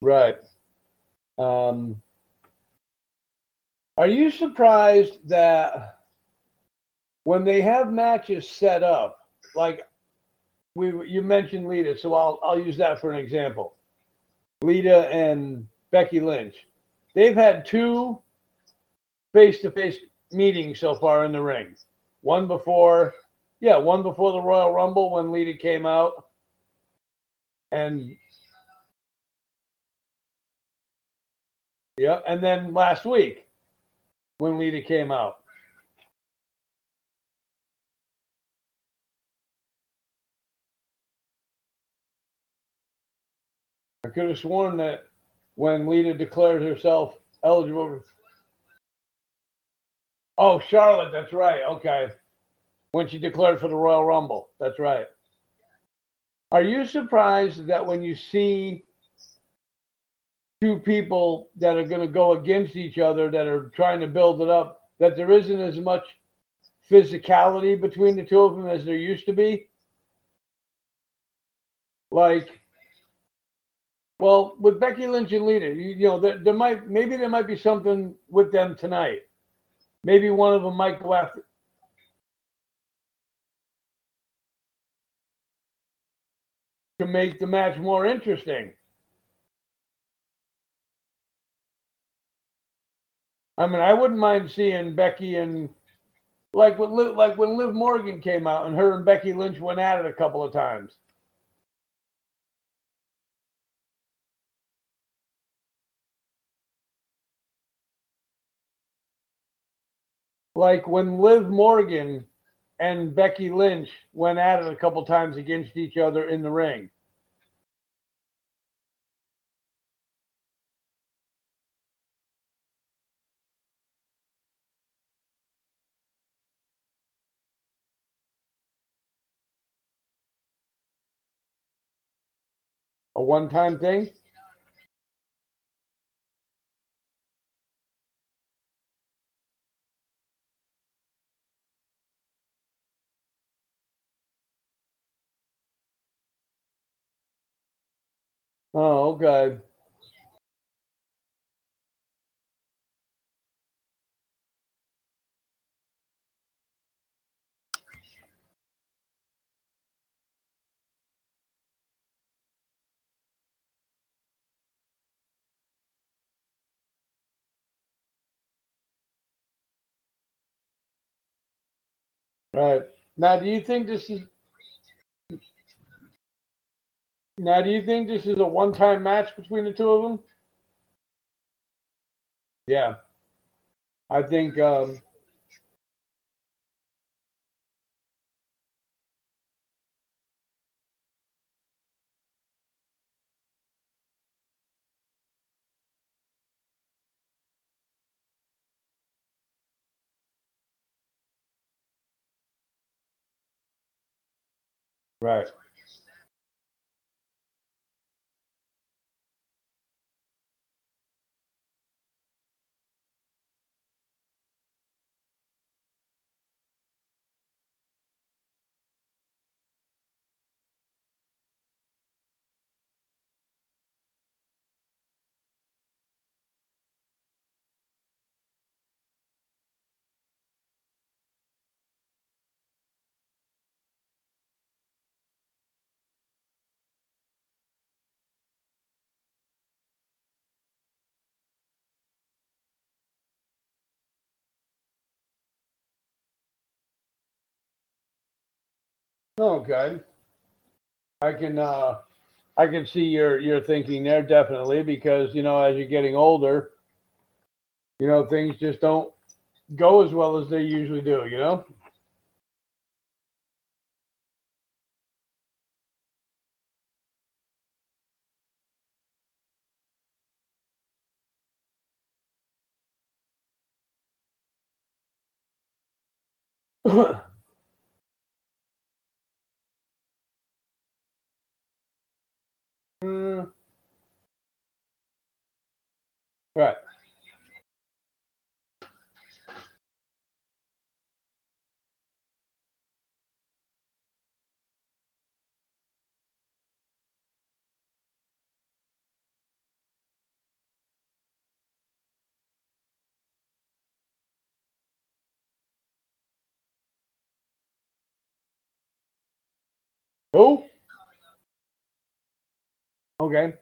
Right. Um, are you surprised that when they have matches set up, like we you mentioned Lita, so I'll I'll use that for an example. Lita and Becky Lynch, they've had two face-to-face meetings so far in the ring. One before, yeah, one before the Royal Rumble when Lita came out, and yeah, and then last week when Lita came out. I could have sworn that when Lita declared herself eligible. Oh, Charlotte, that's right. Okay. When she declared for the Royal Rumble. That's right. Are you surprised that when you see two people that are going to go against each other that are trying to build it up, that there isn't as much physicality between the two of them as there used to be. Like, well, with Becky Lynch and Lita, you, you know, there, there might maybe there might be something with them tonight. Maybe one of them might go after. To make the match more interesting. I mean, I wouldn't mind seeing Becky and like when Liv, like when Liv Morgan came out and her and Becky Lynch went at it a couple of times. Like when Liv Morgan and Becky Lynch went at it a couple times against each other in the ring. A one-time thing. Oh, okay. Right. Now, do you think this is now? Do you think this is a one-time match between the two of them? Yeah, I think. Um, right. Okay. I can uh I can see your your thinking there definitely because you know as you're getting older, you know things just don't go as well as they usually do. You know. Who? Okay.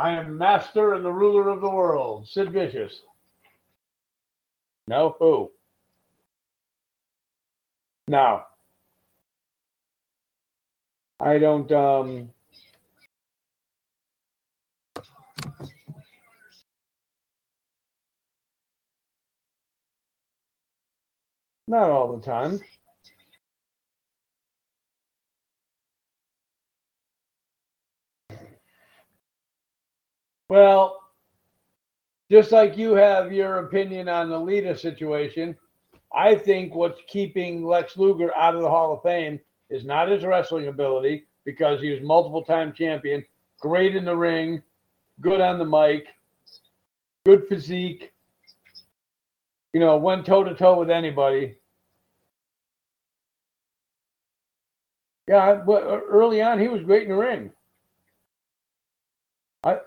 I am master and the ruler of the world. Sid Vicious. No, who? No. I don't. Um, not all the time. Well, just like you have your opinion on the Lita situation, I think what's keeping Lex Luger out of the Hall of Fame is not his wrestling ability because he was multiple time champion, great in the ring, good on the mic, good physique, you know, went toe to toe with anybody. Yeah, but uh, early on he was great in the ring. I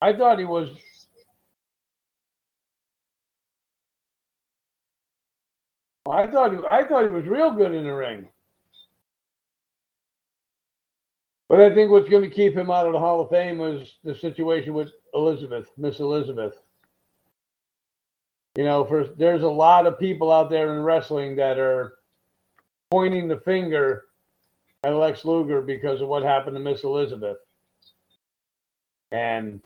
I thought he was I thought he, I thought he was real good in the ring. But I think what's going to keep him out of the Hall of Fame was the situation with Elizabeth, Miss Elizabeth. You know, for there's a lot of people out there in wrestling that are pointing the finger at Lex Luger because of what happened to Miss Elizabeth. And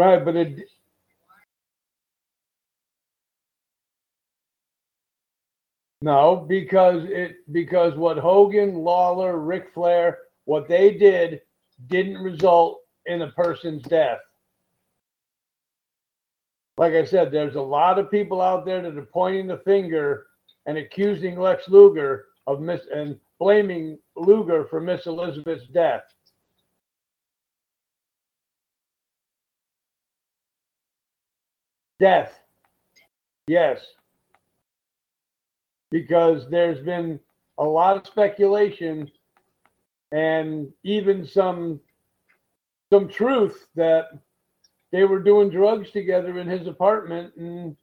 Right, but it no, because it because what Hogan, Lawler, Ric Flair, what they did didn't result in a person's death. Like I said, there's a lot of people out there that are pointing the finger and accusing Lex Luger of miss and blaming Luger for Miss Elizabeth's death. Death. Yes. Because there's been a lot of speculation and even some some truth that they were doing drugs together in his apartment and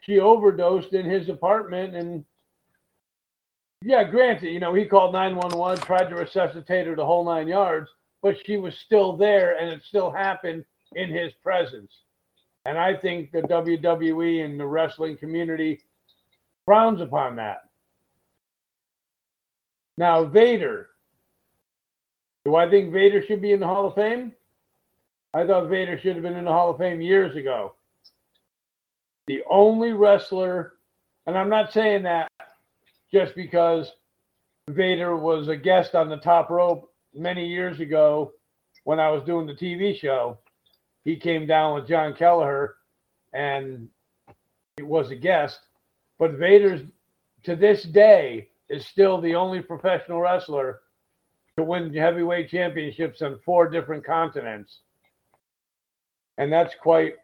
she overdosed in his apartment and yeah, granted, you know, he called 911, tried to resuscitate her the whole nine yards, but she was still there and it still happened in his presence. And I think the WWE and the wrestling community frowns upon that. Now, Vader. Do I think Vader should be in the Hall of Fame? I thought Vader should have been in the Hall of Fame years ago. The only wrestler, and I'm not saying that just because Vader was a guest on the top rope many years ago when I was doing the TV show he came down with John Kelleher and it was a guest. But Vader's to this day is still the only professional wrestler to win heavyweight championships on four different continents. And that's quite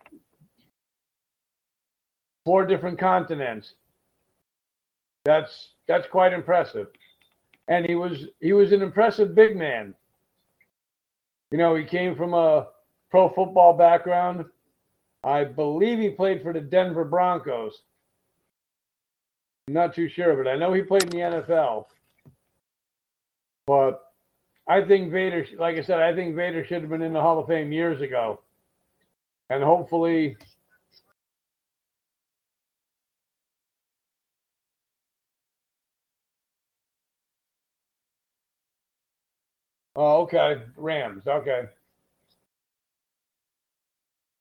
four different continents. That's that's quite impressive. And he was he was an impressive big man. You know, he came from a pro football background. I believe he played for the Denver Broncos. I'm not too sure, but I know he played in the NFL. But I think Vader, like I said, I think Vader should have been in the Hall of Fame years ago. And hopefully Oh, okay. Rams. Okay.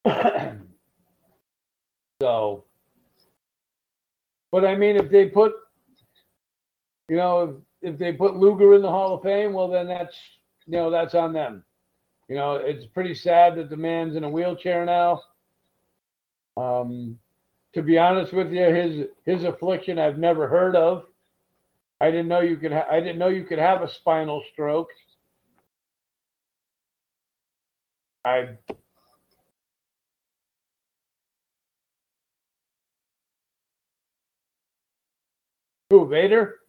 so, but I mean, if they put, you know, if, if they put Luger in the Hall of Fame, well, then that's, you know, that's on them. You know, it's pretty sad that the man's in a wheelchair now. Um, to be honest with you, his his affliction I've never heard of. I didn't know you could. Ha- I didn't know you could have a spinal stroke. I Who, Vader?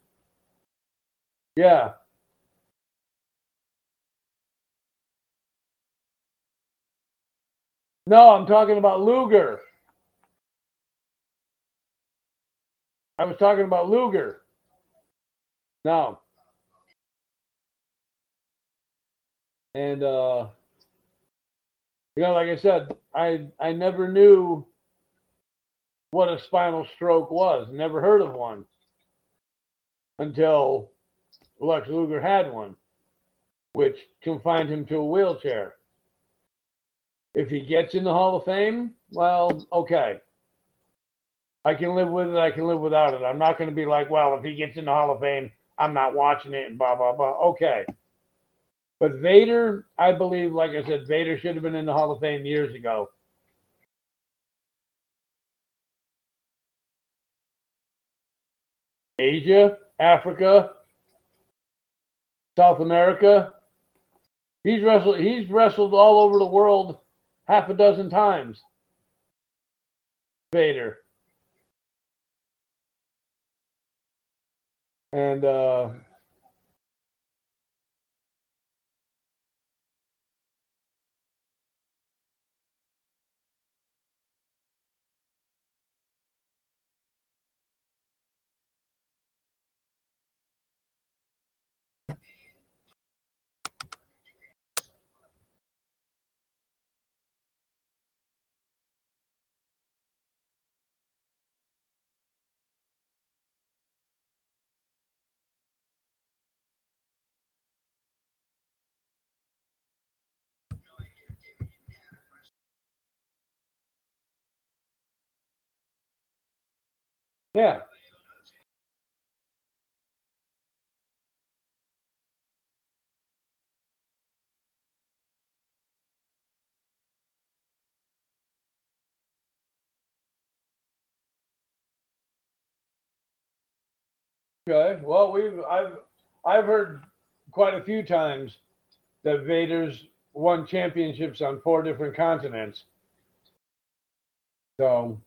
Yeah. No, I'm talking about Luger. I was talking about Luger. No. And uh you know, like I said, I I never knew what a spinal stroke was. Never heard of one until Lex Luger had one, which confined him to a wheelchair. If he gets in the Hall of Fame, well, okay. I can live with it. I can live without it. I'm not going to be like, well, if he gets in the Hall of Fame, I'm not watching it and blah, blah, blah. Okay. But Vader, I believe, like I said, Vader should have been in the Hall of Fame years ago. Asia, Africa, South America. He's wrestled he's wrestled all over the world half a dozen times. Vader. And uh yeah. Okay. Well, we've I've I've heard quite a few times that Vader's won championships on four different continents. So,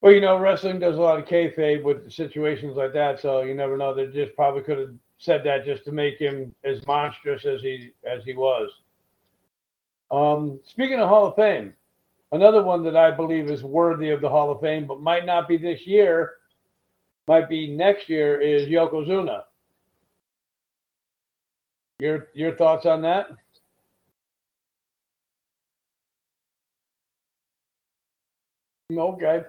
well, you know, wrestling does a lot of kayfabe with situations like that. So you never know. They just probably could have said that just to make him as monstrous as he as he was. Um, speaking of Hall of Fame, another one that I believe is worthy of the Hall of Fame, but might not be this year, might be next year, is Yokozuna. Your your thoughts on that? Okay.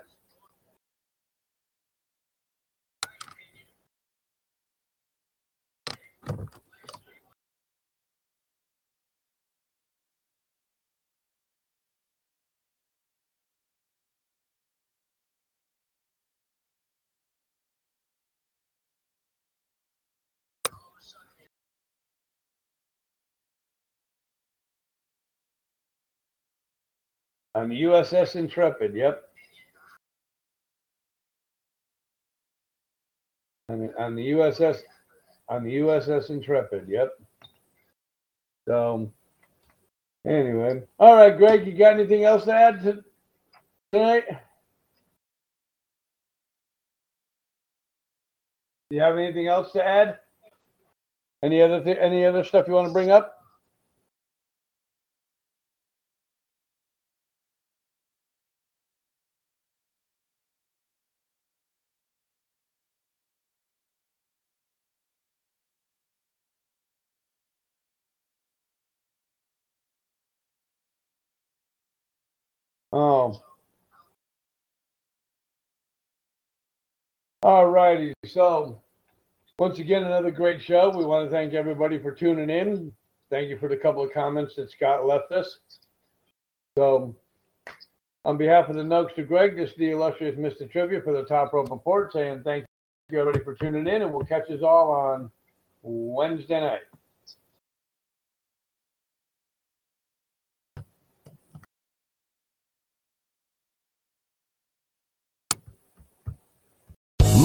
On the USS Intrepid, yep. On the, on the USS on the USS Intrepid, yep. So anyway. All right, Greg, you got anything else to add to tonight? Do you have anything else to add? Any other th- any other stuff you want to bring up? Oh. All righty. So, once again, another great show. We want to thank everybody for tuning in. Thank you for the couple of comments that Scott left us. So, on behalf of the Noakes to Greg, this is the illustrious Mr. Trivia for the Top Rope Report, saying thank you everybody for tuning in, and we'll catch us all on Wednesday night.